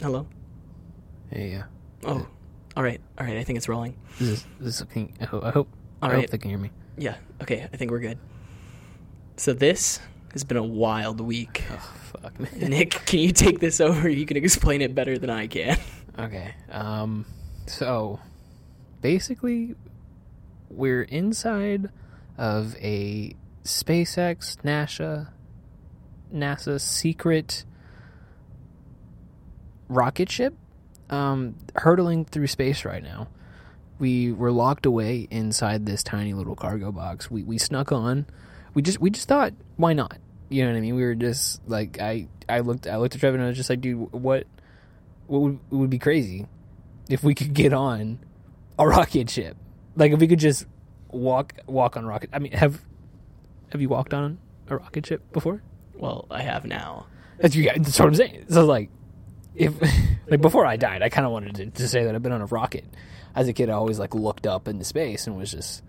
Hello. Hey, yeah. Oh, all right, all right. I think it's rolling. This is this can, I hope I hope, All I hope they can hear me. Yeah. Okay. I think we're good. So this has been a wild week. Oh fuck, man. Nick, can you take this over? You can explain it better than I can. Okay. Um. So, basically, we're inside of a SpaceX NASA NASA secret rocket ship, um, hurtling through space right now. We were locked away inside this tiny little cargo box. We we snuck on. We just we just thought, why not? You know what I mean? We were just like I I looked I looked at Trevor and I was just like, dude, what what would, it would be crazy if we could get on a rocket ship like if we could just walk walk on rocket i mean have have you walked on a rocket ship before Well, I have now. that's you guys that's what i'm saying so like if like before i died i kind of wanted to, to say that i've been on a rocket. As a kid i always like looked up into space and was just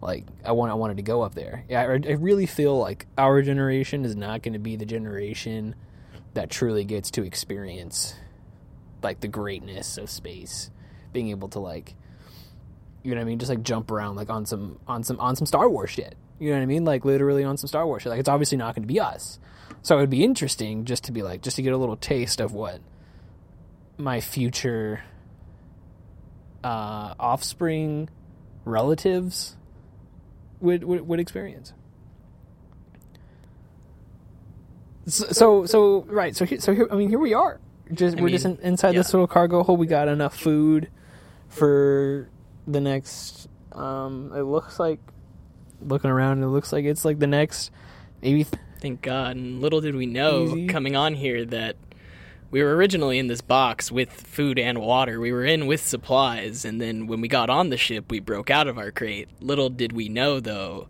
like i want i wanted to go up there. Yeah i, I really feel like our generation is not going to be the generation that truly gets to experience like the greatness of space. Being able to like you know what i mean? Just like jump around like on some on some on some star wars shit. You know what i mean? Like literally on some star wars shit. Like it's obviously not going to be us. So it would be interesting just to be like just to get a little taste of what my future uh offspring relatives would would, would experience so, so so right so here, so here I mean here we are just I we're just in, mean, inside this little cargo hold we got enough food for the next um it looks like looking around it looks like it's like the next maybe th- Thank God. And little did we know Easy. coming on here that we were originally in this box with food and water. We were in with supplies, and then when we got on the ship, we broke out of our crate. Little did we know, though,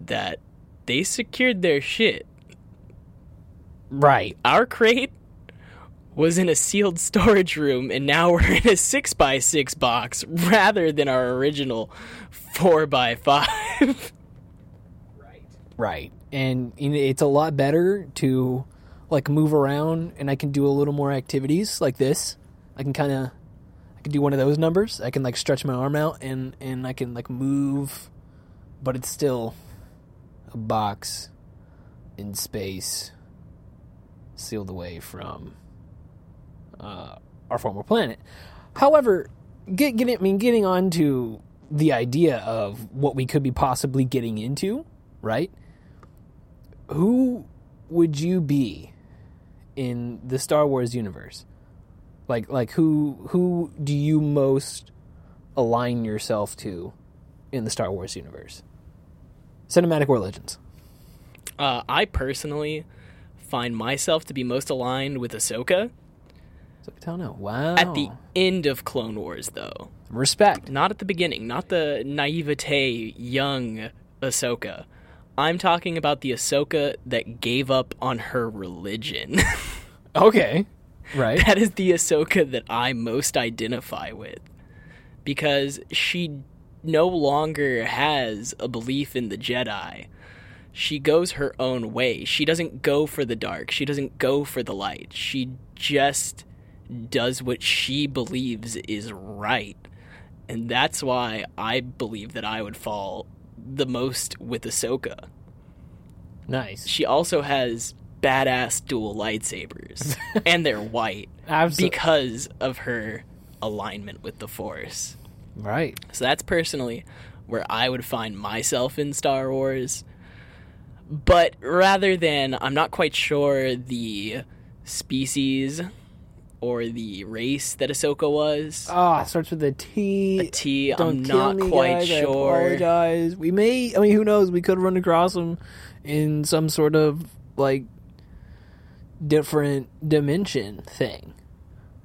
that they secured their shit. right Our crate was in a sealed storage room, and now we're in a 6x6 box rather than our original 4x5. Right. Right. And it's a lot better to like move around and I can do a little more activities like this. I can kind of I can do one of those numbers. I can like stretch my arm out and and I can like move but it's still a box in space sealed away from uh, our former planet. However, get, getting I mean getting on to the idea of what we could be possibly getting into, right? Who would you be in the Star Wars universe? Like like who who do you most align yourself to in the Star Wars universe? Cinematic or Legends? Uh, I personally find myself to be most aligned with Ahsoka So I. Wow. at the end of Clone Wars, though. respect. Not at the beginning, not the naivete young Ahsoka. I'm talking about the Ahsoka that gave up on her religion. Okay. Right. that is the Ahsoka that I most identify with. Because she no longer has a belief in the Jedi. She goes her own way. She doesn't go for the dark. She doesn't go for the light. She just does what she believes is right. And that's why I believe that I would fall the most with Ahsoka. nice. She also has badass dual lightsabers, and they're white Absolutely. because of her alignment with the Force. right. So that's personally where I would find myself in Star Wars. But rather than, I'm not quite sure the species or the race that Ahsoka was. Ah, it starts with a T. A T, I'm not me, quite guys. I sure. apologize. We may. I mean, who knows? We could run across them in some sort of like different dimension thing.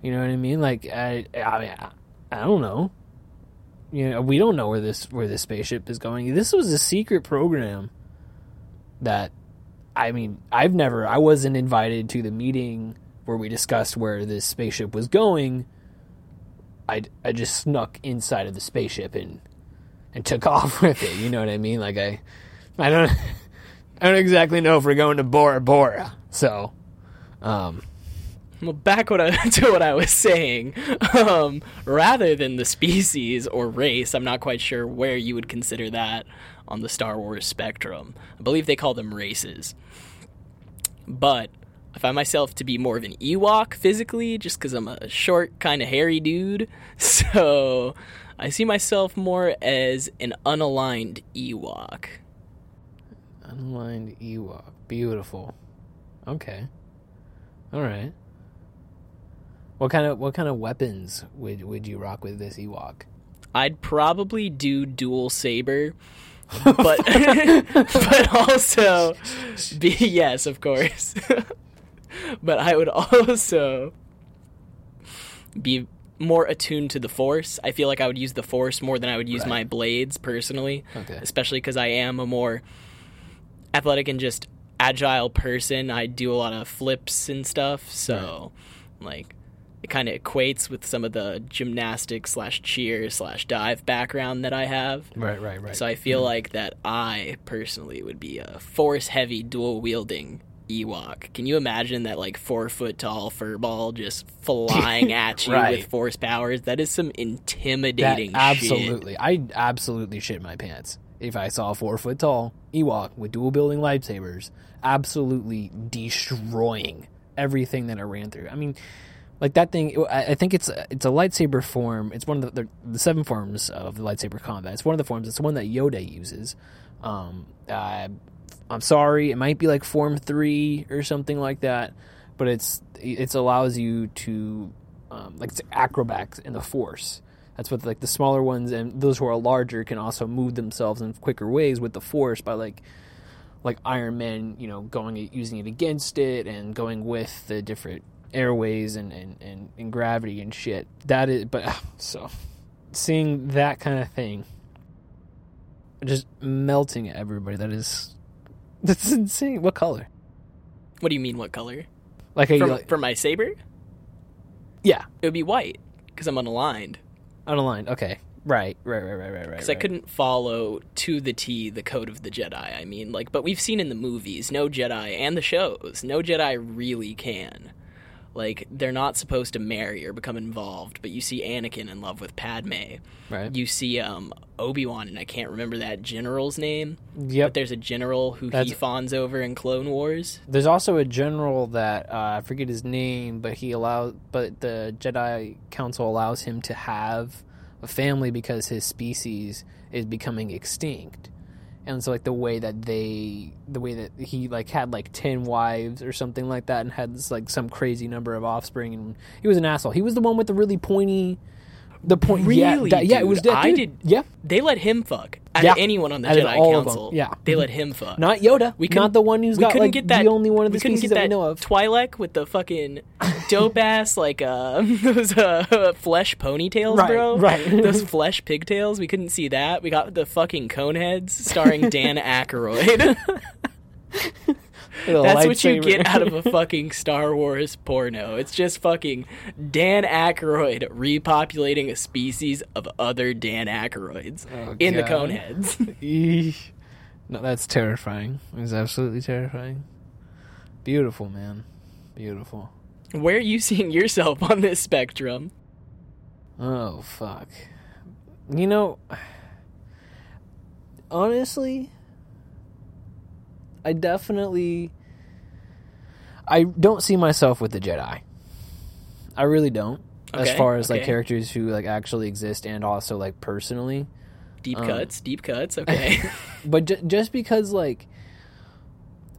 You know what I mean? Like, I, I mean, I, I don't know. You know, we don't know where this where this spaceship is going. This was a secret program that, I mean, I've never. I wasn't invited to the meeting where we discussed where this spaceship was going. I, I just snuck inside of the spaceship and and took off with it. You know what I mean? Like I I don't I don't exactly know if we're going to Bora Bora. So, um, Well, back what I, to what I was saying. Um, rather than the species or race, I'm not quite sure where you would consider that on the Star Wars spectrum. I believe they call them races. But I find myself to be more of an Ewok physically, just because I'm a short, kind of hairy dude. So I see myself more as an unaligned Ewok. Unaligned Ewok. Beautiful. Okay. All right. What kind of what kind of weapons would would you rock with this Ewok? I'd probably do dual saber, but but also be yes, of course. but I would also be more attuned to the force. I feel like I would use the force more than I would use Right. my blades personally, Okay. especially because I am a more athletic and just agile person. I do a lot of flips and stuff, so like it kind of equates with some of the gymnastics slash cheer slash dive background that I have. Right, right, right. So I feel mm. like that I personally would be a force heavy dual wielding Ewok. Can you imagine that like four foot tall furball just flying at you Right. with force powers? That is some that, intimidating shit. absolutely. I absolutely shit my pants if I saw a four foot tall Ewok with dual building lightsabers, absolutely destroying everything that I ran through. I mean, like that thing. I I think it's a, it's a lightsaber form. It's one of the, the the seven forms of the lightsaber combat. It's one of the forms. It's the one that Yoda uses. Um, uh, I'm sorry, it might be like form three or something like that, but it's it allows you to um, like it's acrobats in the force. That's what like the smaller ones and those who are larger can also move themselves in quicker ways with the force by like like Iron Man, you know, going using it against it and going with the different airways and and, and, and gravity and shit. That is, but so seeing that kind of thing, just melting everybody. That is that's insane. What color? What do you mean? What color? Like, are you For, like, for my saber, yeah, it would be white because I'm unaligned. unaligned. Okay, right, right, right, right, right, right. Because I couldn't follow to the T the code of the Jedi. I mean, like, but we've seen in the movies, no Jedi and the shows, no Jedi really can. Like, they're not supposed to marry or become involved, but you see Anakin in love with Padme. right. You see um, Obi Wan, and I can't remember that general's name, but Yep. there's a general who he fawns over in Clone Wars. There's also a general that uh, I forget his name, but he allows, but the Jedi Council allows him to have a family because his species is becoming extinct, and so like the way that they, the way that he like had like ten wives or something like that, and had like some crazy number of offspring, and he was an asshole. He was the one with the really pointy, the point. yeah, Really, that- yeah, it was dude? that I did- Yeah, They let him fuck. Out Yeah. of anyone on the Out Jedi all of them, Council, yeah. they let him fuck. not Yoda. We not the one who's we got couldn't like get that, the only one of the we couldn't species get that, that we know of. Twi'lek with the fucking dope ass like uh those uh flesh ponytails, Right, bro. right. those flesh pigtails. We couldn't see that. We got the fucking coneheads starring Dan Aykroyd. That's what you get out of a fucking Star Wars porno. It's just fucking Dan Aykroyd repopulating a species of other Dan Aykroyds Oh, in the coneheads. No, that's terrifying. It's absolutely terrifying. Beautiful, man. Beautiful. Where are you seeing yourself on this spectrum? Oh, fuck. You know, honestly, I definitely. I don't see myself with the Jedi. I really don't. as far as like characters who like actually exist and also like personally. Deep Um, cuts, deep cuts. Okay. but ju- just because like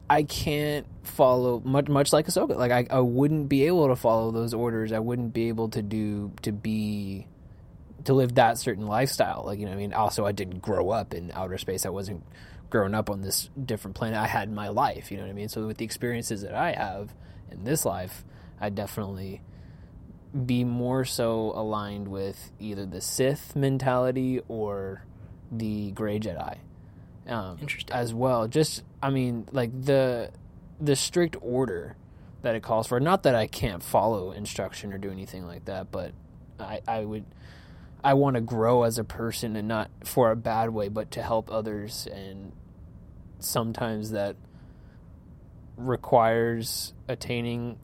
I can't follow much much like Ahsoka, like I, I wouldn't be able to follow those orders. I wouldn't be able to do to be to live that certain lifestyle. Like you know, I mean, also I didn't grow up in outer space. I wasn't growing up on this different planet. I had my life. You know what I mean. So with the experiences that I have in this life, I definitely be more so aligned with either the Sith mentality or the Gray Jedi. Um, Interesting. As well, just I mean, like the the strict order that it calls for. Not that I can't follow instruction or do anything like that, but I I would I want to grow as a person and not for a bad way, but to help others. And sometimes that requires attaining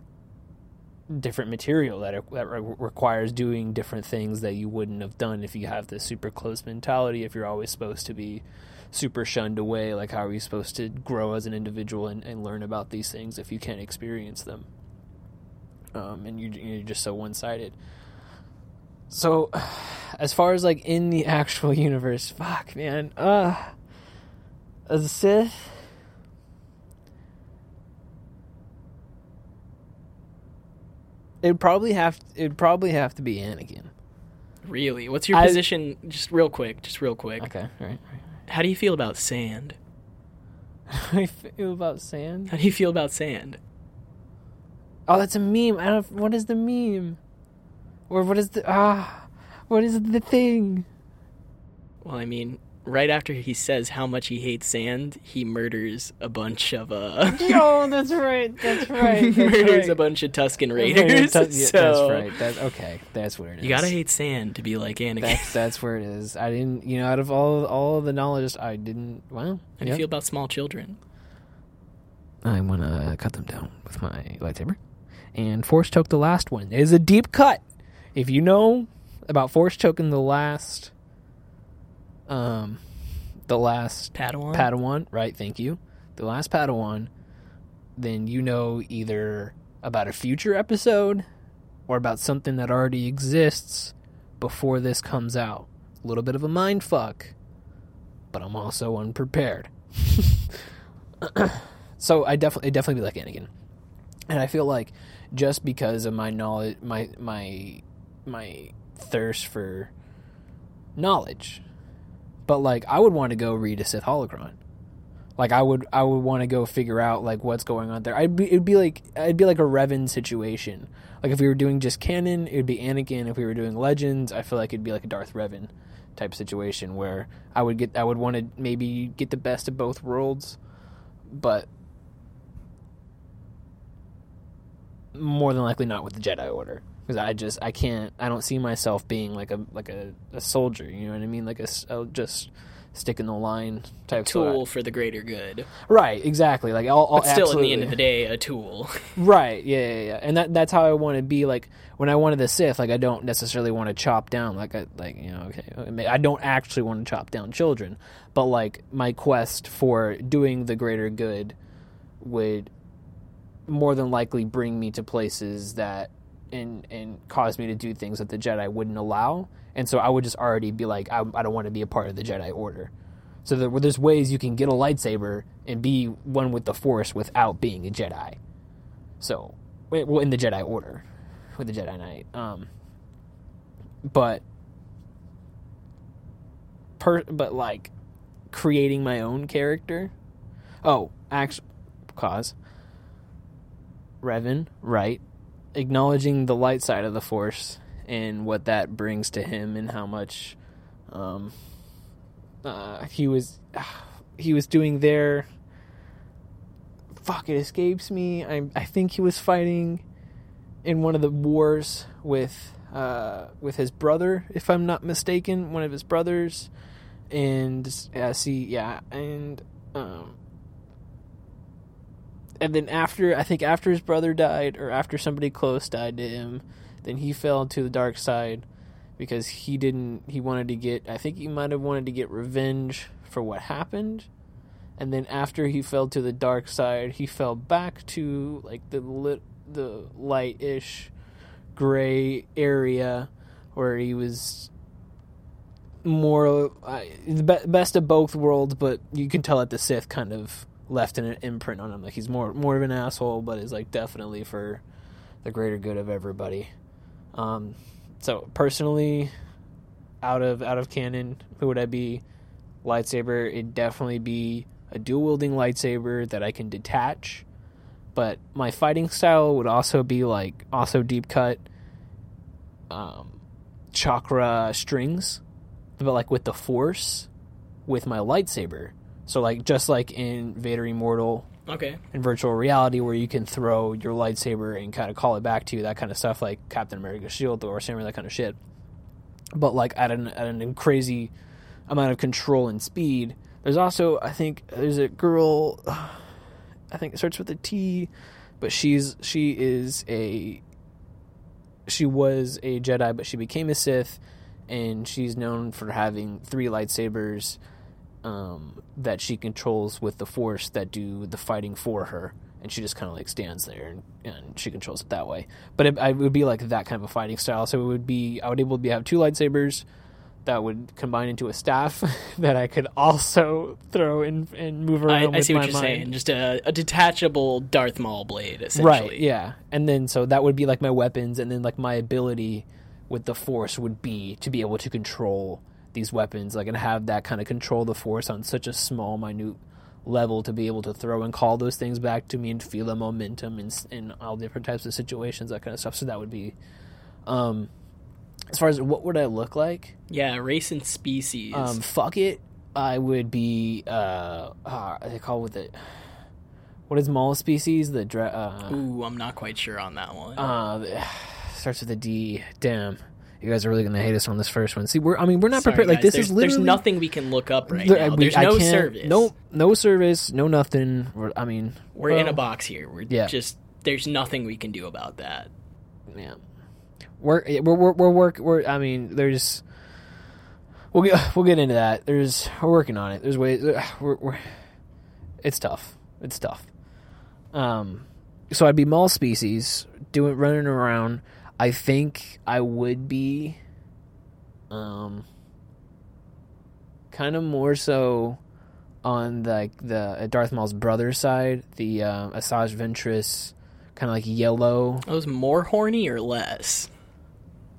different material that that re- requires doing different things that you wouldn't have done if you have this super close mentality. If you're always supposed to be super shunned away, like how are you supposed to grow as an individual and, and learn about these things if you can't experience them? Um, and you, you're just so one sided. So, as far as like in the actual universe, fuck man, uh, as a Sith It'd probably have it'd probably have to be Anakin. Really? What's your I- position? Just real quick. Just real quick. Okay, all right. How do you feel about sand? How I feel about sand. How do you feel about sand? Oh, that's a meme. I don't. What is the meme? Or what is the ah? What is the thing? Well, I mean, right after he says how much he hates sand, he murders a bunch of uh oh, that's right. That's right. That's murders right. a bunch of Tusken Raiders. so that's right. That's okay. That's where it is. you gotta hate sand to be like Anakin. That's that's where it is. I didn't. You know, out of all all of the knowledge, I didn't. Well, How do you feel about small children? I want to cut them down with my lightsaber. And force choke the last one. It is a deep cut. If you know about force choking the last, um, the last Padawan? Padawan, right? Thank you. The last Padawan, then you know either about a future episode or about something that already exists before this comes out. A little bit of a mind fuck, but I'm also unprepared. so I definitely, definitely be like Anakin, and I feel like just because of my knowledge, my my my thirst for knowledge, but like I would want to go read a Sith holocron. Like I would, I would want to go figure out like what's going on there. I'd be, it'd be like, it'd be like a Revan situation. Like if we were doing just canon, it would be Anakin. If we were doing Legends, I feel like it'd be like a Darth Revan type situation where I would get, I would want to maybe get the best of both worlds, but more than likely not with the Jedi Order because I just I can't I don't see myself being like a like a, a soldier. You know what I mean? Like a I'll just stick in the line type I- Tool for the greater good. Right, exactly. Like I'll, I'll But still, in the end of the day, a tool. Right, yeah, yeah, yeah. And that that's how I want to be. Like when I wanted the Sith, like I don't necessarily want to chop down. Like I like you know, okay, I don't actually want to chop down children, but like my quest for doing the greater good would more than likely bring me to places that and and cause me to do things that the Jedi wouldn't allow. And so I would just already be like, I, I don't want to be a part of the Jedi Order. So there, there's ways you can get a lightsaber and be one with the Force without being a Jedi. So, well, in the Jedi Order, with the Jedi Knight. Um, but, per, but like, creating my own character. Oh, actually, cause. Revan, right? Acknowledging the light side of the Force and what that brings to him and how much, um, uh, he was, he was doing there. Fuck it escapes me. I i think he was fighting in one of the wars with uh with his brother if i'm not mistaken one of his brothers. And yeah see yeah and um and then after i think after his brother died or after somebody close died to him then he fell to the dark side because he didn't he wanted to get i think he might have wanted to get revenge for what happened. And then after he fell to the dark side, he fell back to like the lit, the light-ish gray area where he was more uh, the be- best of both worlds, but you can tell that the Sith kind of left an imprint on him. Like he's more more of an asshole, but is like definitely for the greater good of everybody. Um, so personally, out of out of canon, who would I be? Lightsaber, it'd definitely be a dual wielding lightsaber that I can detach. But my fighting style would also be like also deep cut um, chakra strings, but like with the force with my lightsaber. So like just like in Vader Immortal Okay. in virtual reality where you can throw your lightsaber and kind of call it back to you, that kind of stuff like Captain America's shield or Samurai, that kind of shit. But like at an at an crazy amount of control and speed. There's also I think there's a girl I think it starts with a T, but she's she is a she was a Jedi, but she became a Sith, and she's known for having three lightsabers um, that she controls with the Force that do the fighting for her, and she just kind of like stands there and, and she controls it that way. But it, it would be like that kind of a fighting style. So it would be I would be able to have two lightsabers that would combine into a staff that I could also throw and, and move around I with see what you're mind. saying. Just a, a detachable Darth Maul blade, essentially. Right, yeah. And then so that would be like my weapons and then like my ability with the force would be to be able to control these weapons like and have that kind of control the force on such a small minute level to be able to throw and call those things back to me and feel the momentum in in all different types of situations that kind of stuff so that would be um as far as what would I look like Yeah, race and species. um fuck it I would be uh, uh they call with it what is Maul species the dra- uh Ooh, I'm not quite sure on that one. uh, starts with a D. Damn, you guys are really gonna hate us on this first one. See, we're I mean we're not Sorry, prepared. Like this is literally there's nothing we can look up right there- now. we- There's no service. No, no service. No nothing. We're, I mean, We're in a box here. We're Yeah. just there's nothing we can do about that. Yeah, we're we're we're, we're work. We're I mean, there's. We'll get we'll get into that. There's we're working on it. There's ways. We're, we're it's tough. It's tough. Um, so I'd be Maul species doing running around. I think I would be, um, kind of more so on like the Darth Maul's brother side, the uh, Asajj Ventress, kind of like yellow. Are those more horny or less?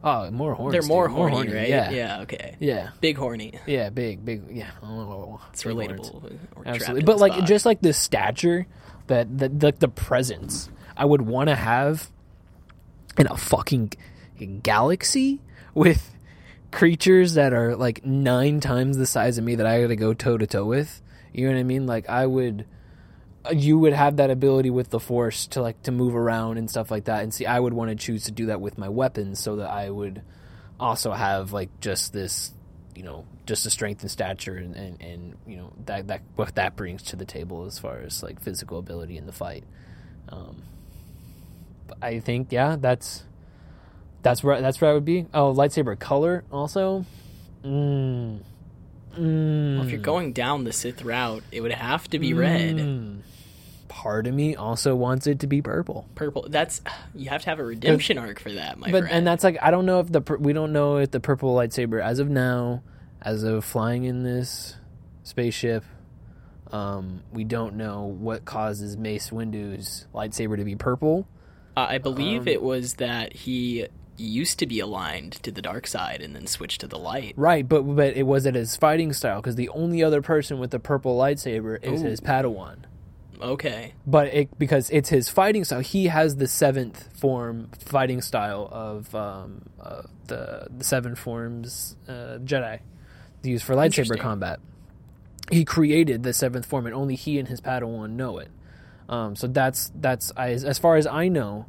Oh, more horny. They're more horny, right? Yeah. Yeah. Okay. Yeah. Big horny. Yeah, big, big, yeah. Oh, It's big relatable. Absolutely, but like box. just like the stature, that the the, the presence I would want to have in a fucking galaxy with creatures that are like nine times the size of me that I got to go toe to toe with. You know what I mean? Like I would, you would have that ability with the force to like to move around and stuff like that. And see, I would want to choose to do that with my weapons so that I would also have like just this, you know, just the strength and stature and, and, and you know that that what that brings to the table as far as like physical ability in the fight. Um, I think yeah, that's that's where that's where I would be. Oh, lightsaber color also. Mm. Mm. Well, if you're going down the Sith route, it would have to be red, Mm. Part of me also wants it to be purple. purple. That's you have to have a redemption arc for that, my but friend. and that's like I don't know if the we don't know if the purple lightsaber as of now, as of flying in this spaceship, um, we don't know what causes Mace Windu's lightsaber to be purple. Uh, I believe Um, it was that he used to be aligned to the dark side and then switched to the light. Right, but but it was it his fighting style because the only other person with the purple lightsaber is his Padawan. Okay. But it because it's his fighting style, he has the seventh form fighting style of um, uh, the the seven forms uh, Jedi used for lightsaber combat. He created the seventh form, and only he and his Padawan know it. Um, so that's that's I, as far as I know.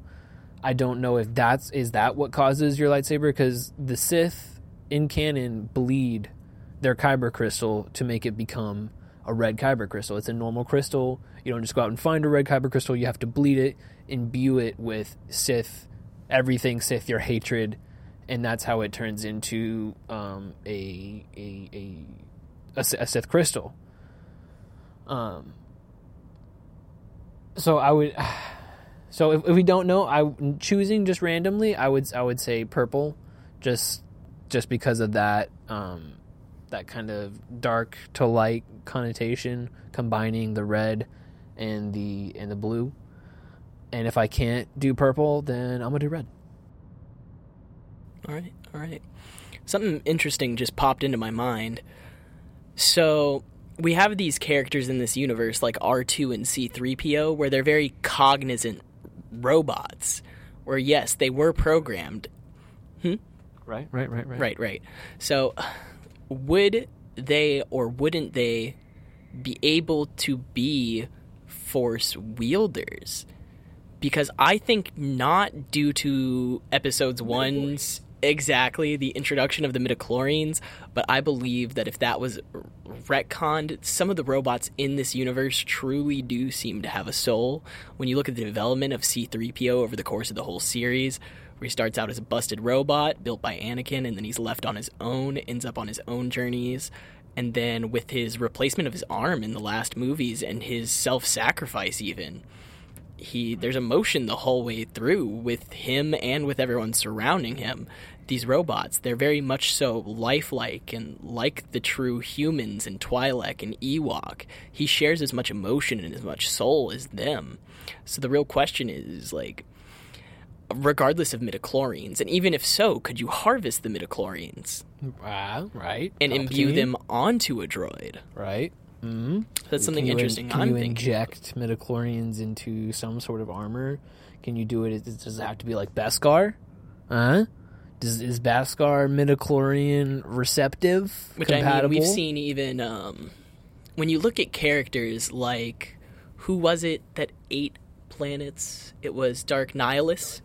I don't know if that's is that what causes your lightsaber because the Sith in canon bleed their kyber crystal to make it become a red kyber crystal. It's a normal crystal. You don't just go out and find a red kyber crystal. You have to bleed it, imbue it with Sith, everything Sith, your hatred, and that's how it turns into um, a a a a Sith crystal. Um. So I would. So if, if we don't know, I choosing just randomly, I would I would say purple, just just because of that um, that kind of dark to light connotation, combining the red and the and the blue. And if I can't do purple, then I'm gonna do red. All right. All right. Something interesting just popped into my mind. So, we have these characters in this universe like R2 and C3PO where they're very cognizant robots. Where yes, they were programmed. Hmm? Right, right, right, right. Right, right. So, would they or wouldn't they be able to be force wielders? Because I think not due to episodes one's exactly the introduction of the midichlorians, but I believe that if that was retconned, some of the robots in this universe truly do seem to have a soul. When you look at the development of C3PO over the course of the whole series, where he starts out as a busted robot built by Anakin, and then he's left on his own, ends up on his own journeys. And then with his replacement of his arm in the last movies and his self sacrifice, even, he there's emotion the whole way through with him and with everyone surrounding him. These robots, they're very much so lifelike and like the true humans in Twi'lek and Ewok. He shares as much emotion and as much soul as them. So the real question is like regardless of midichlorians, and even if so, could you harvest the midichlorians? Uh, right. And imbue them onto a droid. Right. Mm-hmm. That's something can interesting. You, can I'm you thinking inject midichlorians into some sort of armor? Can you do it? Does it have to be like Beskar? Huh? Does is Beskar midichlorian receptive? Which compatible? I mean, we've seen even um, when you look at characters like who was it that ate planets? It was Dark Nihilus.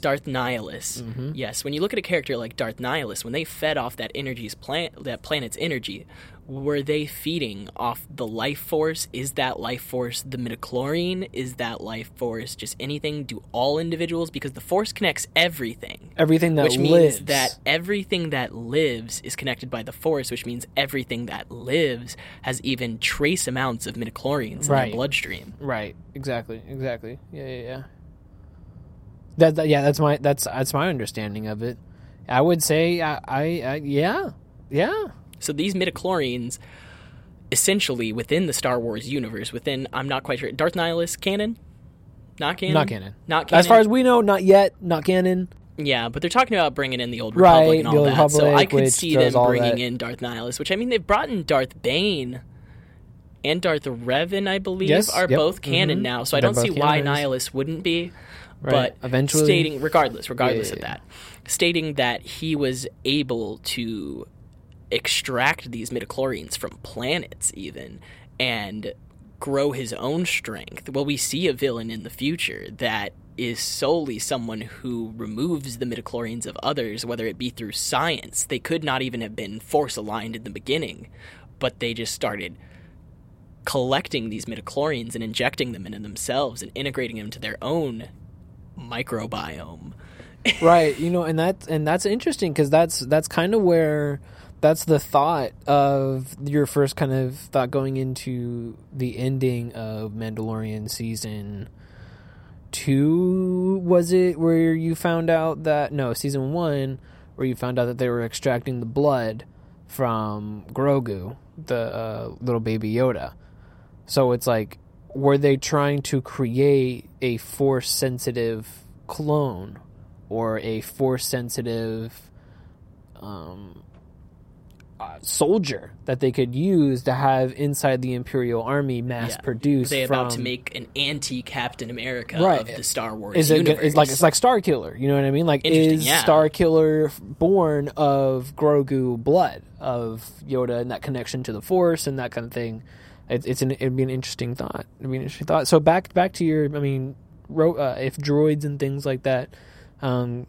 Darth Nihilus. Mm-hmm. Yes, when you look at a character like Darth Nihilus, when they fed off that energy's plant, that planet's energy, were they feeding off the life force? Is that life force the midichlorian? Is that life force just anything? Do all individuals? Because the force connects everything. Everything that lives. which lives. means that everything that lives is connected by the force, which means everything that lives has even trace amounts of midichlorians in Right. their bloodstream. Right. Exactly. Exactly. Yeah. Yeah. Yeah. That, that. Yeah. That's my. That's that's my understanding of it. I would say. I. I, I yeah. Yeah. So these midichlorians, essentially within the Star Wars universe, within I'm not quite sure Darth Nihilus canon, not canon, Not canon. not canon. As far as we know, not yet. Not canon. yeah, but they're talking about bringing in the old Right, Republic and all that. so I could see them bringing in Darth Nihilus, which I mean they've brought in Darth Bane. And Darth Revan, I believe, Yes, are yep, both canon mhm. now, so I They're don't see why. Nihilus wouldn't be. Right. But Eventually- stating, regardless, regardless Yeah, of yeah, that, stating that he was able to extract these midichlorians from planets even and grow his own strength. Well, we see a villain in the future that is solely someone who removes the midichlorians of others, whether it be through science. They could not even have been force aligned in the beginning, but they just started collecting these midichlorians and injecting them into themselves and integrating them to their own microbiome. right you know and that and that's interesting because that's that's kind of where that's the thought of your first kind of thought going into the ending of mandalorian season two. Was it where you found out that no season one where you found out that they were extracting the blood from grogu the uh, little baby yoda? So it's like were they trying to create a force sensitive clone or a force sensitive um, uh, soldier that they could use to have inside the Imperial Army mass Yeah. produced. They about to make an anti Captain America Right. of the Star Wars Is it universe. it's like it's like Star Killer? You know what I mean? Like is yeah. Star Killer born of Grogu blood of Yoda and that connection to the Force and that kind of thing? It, it's an it'd be an interesting thought. It'd be an interesting thought. So back back to your I mean, ro- uh, if droids and things like that. Um,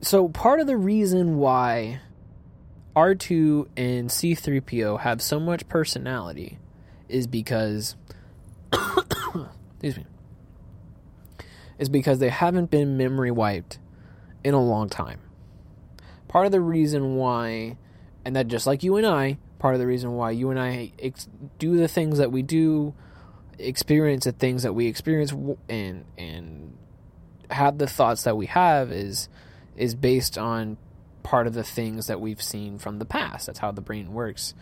so part of the reason why R2 and C3PO have so much personality is because excuse me is because they haven't been memory wiped in a long time. Part of the reason why and that just like you and I, part of the reason why you and I ex- do the things that we do, experience the things that we experience and and have the thoughts that we have is is based on part of the things that we've seen from the past. That's how the brain works.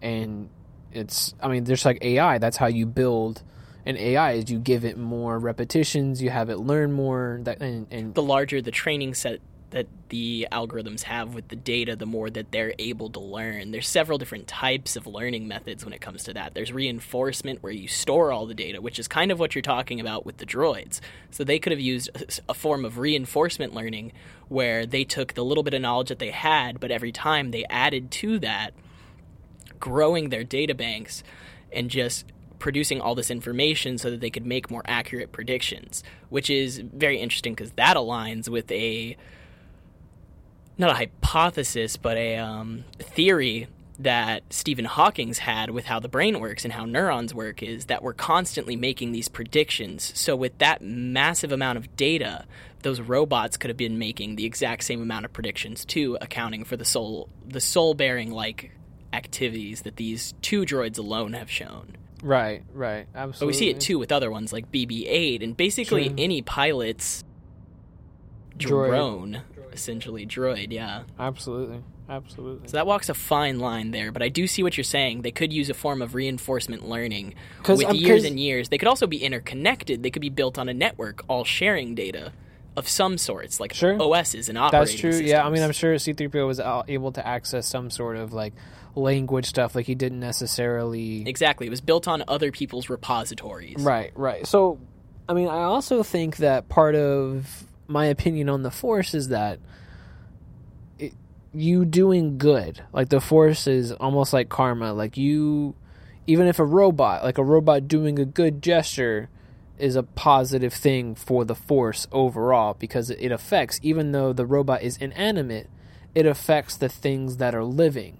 And it's I mean, there's like AI, that's how you build an AI is you give it more repetitions, you have it learn more that and, and the larger the training set that the algorithms have with the data, the more that they're able to learn. There's several different types of learning methods when it comes to that. There's reinforcement, where you store all the data, which is kind of what you're talking about with the droids. So they could have used a- form of reinforcement learning where they took the little bit of knowledge that they had, but every time they added to that, growing their data banks and just producing all this information so that they could make more accurate predictions, which is very interesting because that aligns with a not a hypothesis, but a um, theory that Stephen Hawking's had with how the brain works and how neurons work is that we're constantly making these predictions. So with that massive amount of data, those robots could have been making the exact same amount of predictions too, accounting for the soul the soul bearing like activities that these two droids alone have shown. Right, right, absolutely. But we see it too with other ones like BB-8 and basically True. any pilot's Droid. Essentially droid. Yeah. Absolutely, absolutely. So that walks a fine line there, but I do see what you're saying. They could use a form of reinforcement learning with um, years and years. They could also be interconnected. They could be built on a network, all sharing data of some sorts, like Sure. OSs and operating That's true. systems. Yeah, I mean, I'm sure C-3PO was able to access some sort of like language stuff, like he didn't necessarily. exactly. It was built on other people's repositories. Right, right. So, I mean, I also think that part of my opinion on the Force is that it, you doing good, like the Force is almost like karma. Like you, even if a robot, like a robot doing a good gesture, is a positive thing for the Force overall because it affects, even though the robot is inanimate, it affects the things that are living.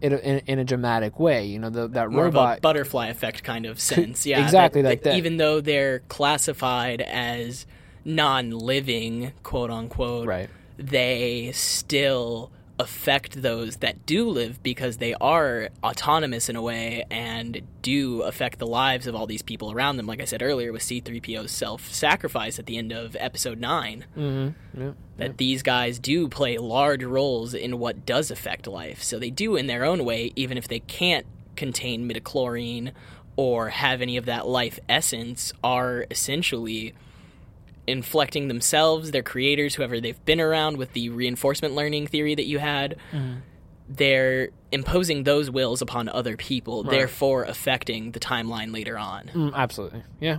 In a, in, in a dramatic way, you know, the, that More robot butterfly effect kind of sense. Yeah, exactly like that. Even though they're classified as non-living, quote unquote, right they still affect those that do live because they are autonomous in a way and do affect the lives of all these people around them. Like I said earlier, with C3PO's self sacrifice at the end of episode 9, Mm-hmm. Yeah. that these guys do play large roles in what does affect life. So they do in their own way, even if they can't contain midichlorian or have any of that life essence, are essentially inflecting themselves, their creators, whoever they've been around with the reinforcement learning theory that you had. They're imposing those wills upon other people, therefore affecting the timeline later on. Mm, absolutely. Yeah.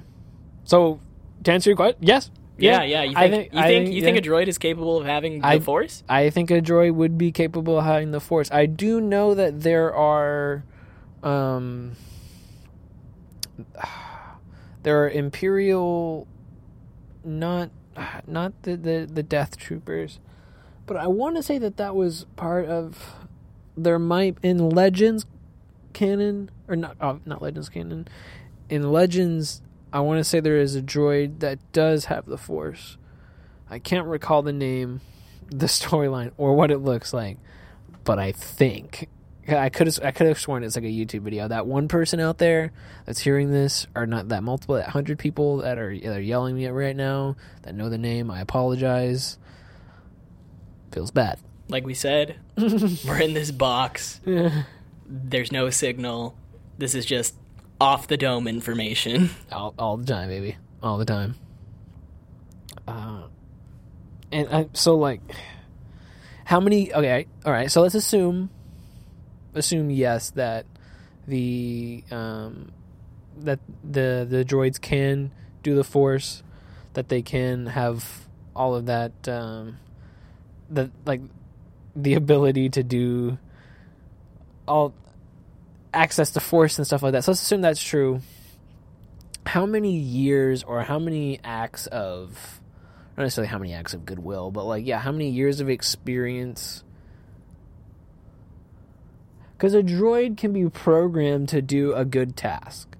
So, to answer your question, yes. Yeah, yeah. You think, I think you I think, you think yeah. a droid is capable of having the I- force? I think a droid would be capable of having the force. I do know that there are, um, there are imperial, not, not the the, the Death Troopers, but I want to say that that was part of. There might in Legends canon or not, oh, not Legends canon. In Legends, I want to say there is a droid that does have the force. I can't recall the name, the storyline, or what it looks like, but I think I could have I could have sworn it's like a YouTube video. That one person out there that's hearing this, or not that multiple, that hundred people that are that are yelling me at right now that know the name. I apologize. Feels bad. Like we said, we're in this box. There's no signal. This is just off the dome information. all, all the time, baby, all the time. Uh, and I, so like, how many? Okay, all right. So let's assume, assume yes that the um, that the the droids can do the force, that they can have all of that, um, the like, the ability to do all access to force and stuff like that. So let's assume that's true how many years or how many acts of not necessarily how many acts of goodwill, but like yeah, how many years of experience because a droid can be programmed to do a good task.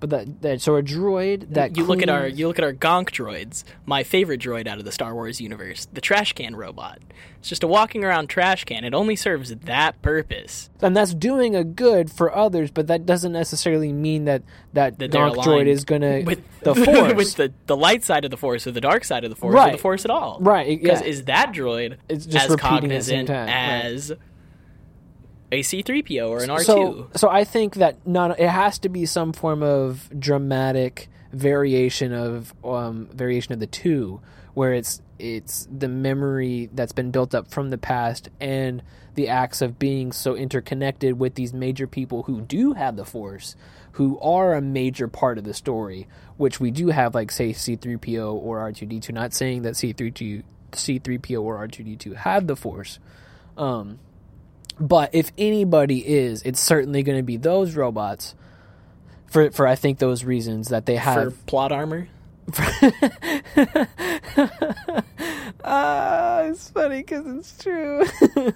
But that, that so a droid that you look at our cleans- you look at our Gonk droids. My favorite droid out of the Star Wars universe, the trash can robot. It's just a walking around trash can. It only serves that purpose. and that's doing a good for others, but that doesn't necessarily mean that that, That Gonk droid is gonna with the force with the, the light side of the force or the dark side of the force or the force at all. right. Because yeah. is that droid It's just as repeating at the same cognizant time, right. A C3PO or an R2? So, so I think that not it has to be some form of dramatic variation of um, variation of the two, where it's it's the memory that's been built up from the past and the acts of being so interconnected with these major people who do have the Force, who are a major part of the story, which we do have, like say C-3PO or R2D2. Not saying that C-3PO C-3PO or R2D2 have the Force. Um, but if anybody is, it's certainly going to be those robots For for I think those reasons that they For have. plot armor? Ah, it's funny because it's true.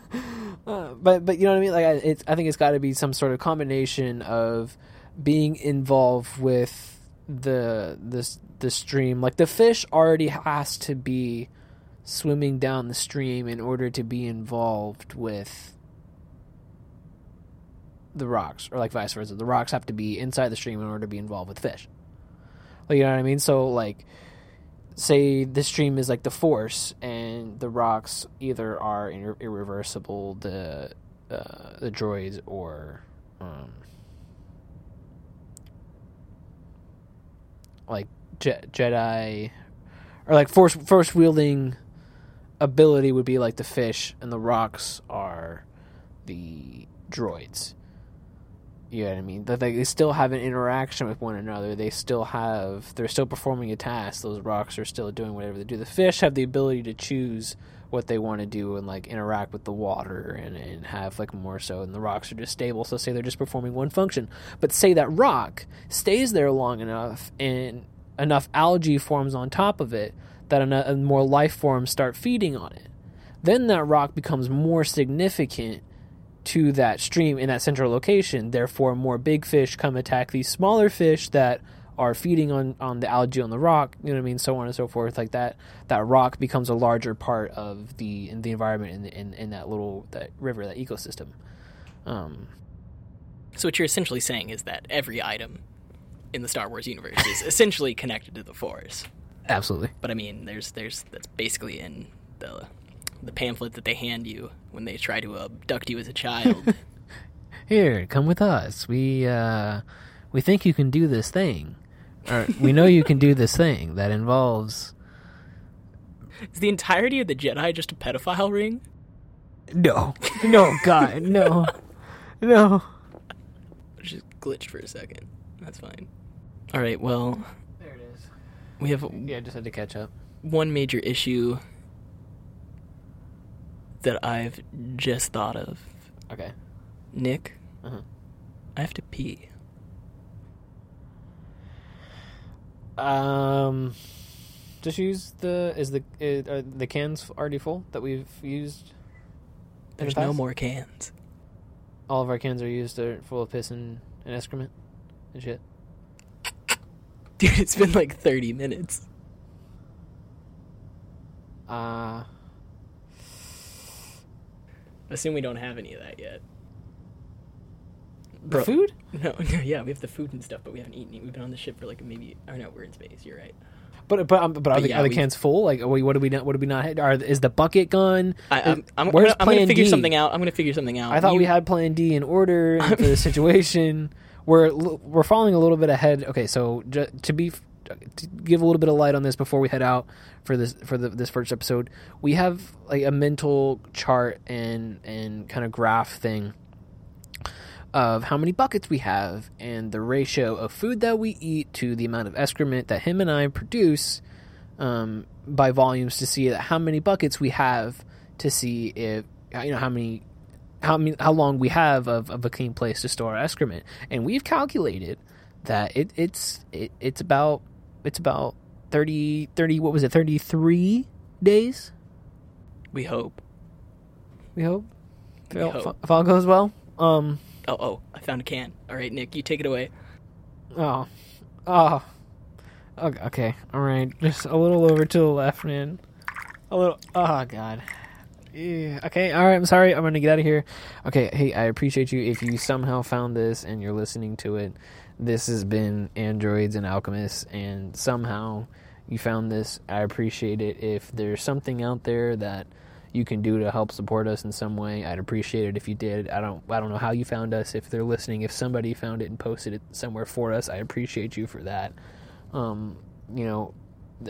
uh, but but you know what I mean. Like I, it's I think it's got to be some sort of combination of being involved with the this the stream. Like the fish already has to be swimming down the stream in order to be involved with the rocks, or like vice versa. The rocks have to be inside the stream in order to be involved with fish. Like you know what I mean? So like say the stream is like the force and the rocks either are irre- irreversible the uh, the droids or um, like Je- Jedi or like force force wielding ability would be like the fish and the rocks are the droids. You know what I mean? That they, still have an interaction with one another. They still have they're still performing a task. Those rocks are still doing whatever they do. The fish have the ability to choose what they want to do and like interact with the water and, and have like more so and the rocks are just stable so say they're just performing one function but say that rock stays there long enough and enough algae forms on top of it that uh, more life forms start feeding on it then that rock becomes more significant to that stream in that central location. Therefore, more big fish come attack these smaller fish that are feeding on, on the algae on the rock. You know what I mean? So on and so forth. Like that, that rock becomes a larger part of the in the environment in, in, in that little that river, that ecosystem. Um, So what you're essentially saying is that every item in the Star Wars universe is essentially connected to the Force. absolutely. But I mean, there's there's that's basically in the the pamphlet that they hand you when they try to abduct you as a child. Here, come with us. We uh, we think you can do this thing. Or we know you can do this thing that involves is the entirety of the Jedi just a pedophile ring? no, no, God, no, no. I just glitched for a second. That's fine. All right. Well, There it is. we have Yeah, I just had to catch up. one major issue that I've just thought of. Okay. Nick, Uh-huh. I have to pee. Um, just use the is the uh, are the cans already full that we've used. in the There's no more cans. All of our cans are used. They're full of piss and, and excrement and shit. Dude, it's been like 30 minutes. Uh, Assume we don't have any of that yet. Bro- food? No, yeah, we have the food and stuff, but we haven't eaten it. We've been on the ship for like maybe. Oh no, we're in space. You're right. But but um, but are, But the, yeah, are the cans full? Like, what what do we not? What do we not? Are is the bucket gone? I, I'm, I'm, I'm, gonna, I'm gonna figure D? something out. I'm gonna figure something out. I thought You- we had Plan D in order for the situation. We're we're falling a little bit ahead. Okay, so ju- to be give a little bit of light on this before we head out for this for the, this first episode, we have like a mental chart and and kind of graph thing of how many buckets we have and the ratio of food that we eat to the amount of excrement that him and I produce um, by volumes to see how many buckets we have to see if you know how many how many how long we have of, of a clean place to store our excrement. And we've calculated that it, it's it, it's about it's about 30 30 what was it 33 days We hope. we hope if, We all, hope. if all goes well um Oh, oh, I found a can. All right, Nick, you take it away. Oh, oh, okay, okay, all right. Just a little over to the left, man. A little. Oh God. Yeah. Okay. All right. I'm sorry. I'm gonna get out of here. Okay. Hey, I appreciate you. If you somehow found this and you're listening to it, this has been Androids and Alchemists, and somehow you found this. I appreciate it. If there's something out there that you can do to help support us in some way, I'd appreciate it if you did. I don't I don't know how you found us. If they're listening, if somebody found it and posted it somewhere for us, I appreciate you for that. Um, you know,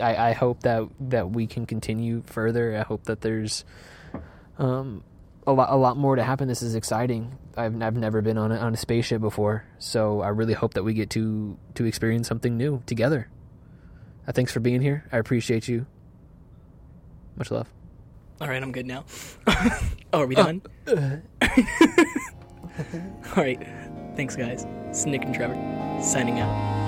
I, I hope that that we can continue further. I hope that there's um a lot a lot more to happen. This is exciting. I've I've never been on a, on a spaceship before, so I really hope that we get to to experience something new together. Uh, thanks for being here. I appreciate you. Much love. All right, I'm good now. oh, are we done? All right. Thanks, guys. It's Nick and Trevor signing out.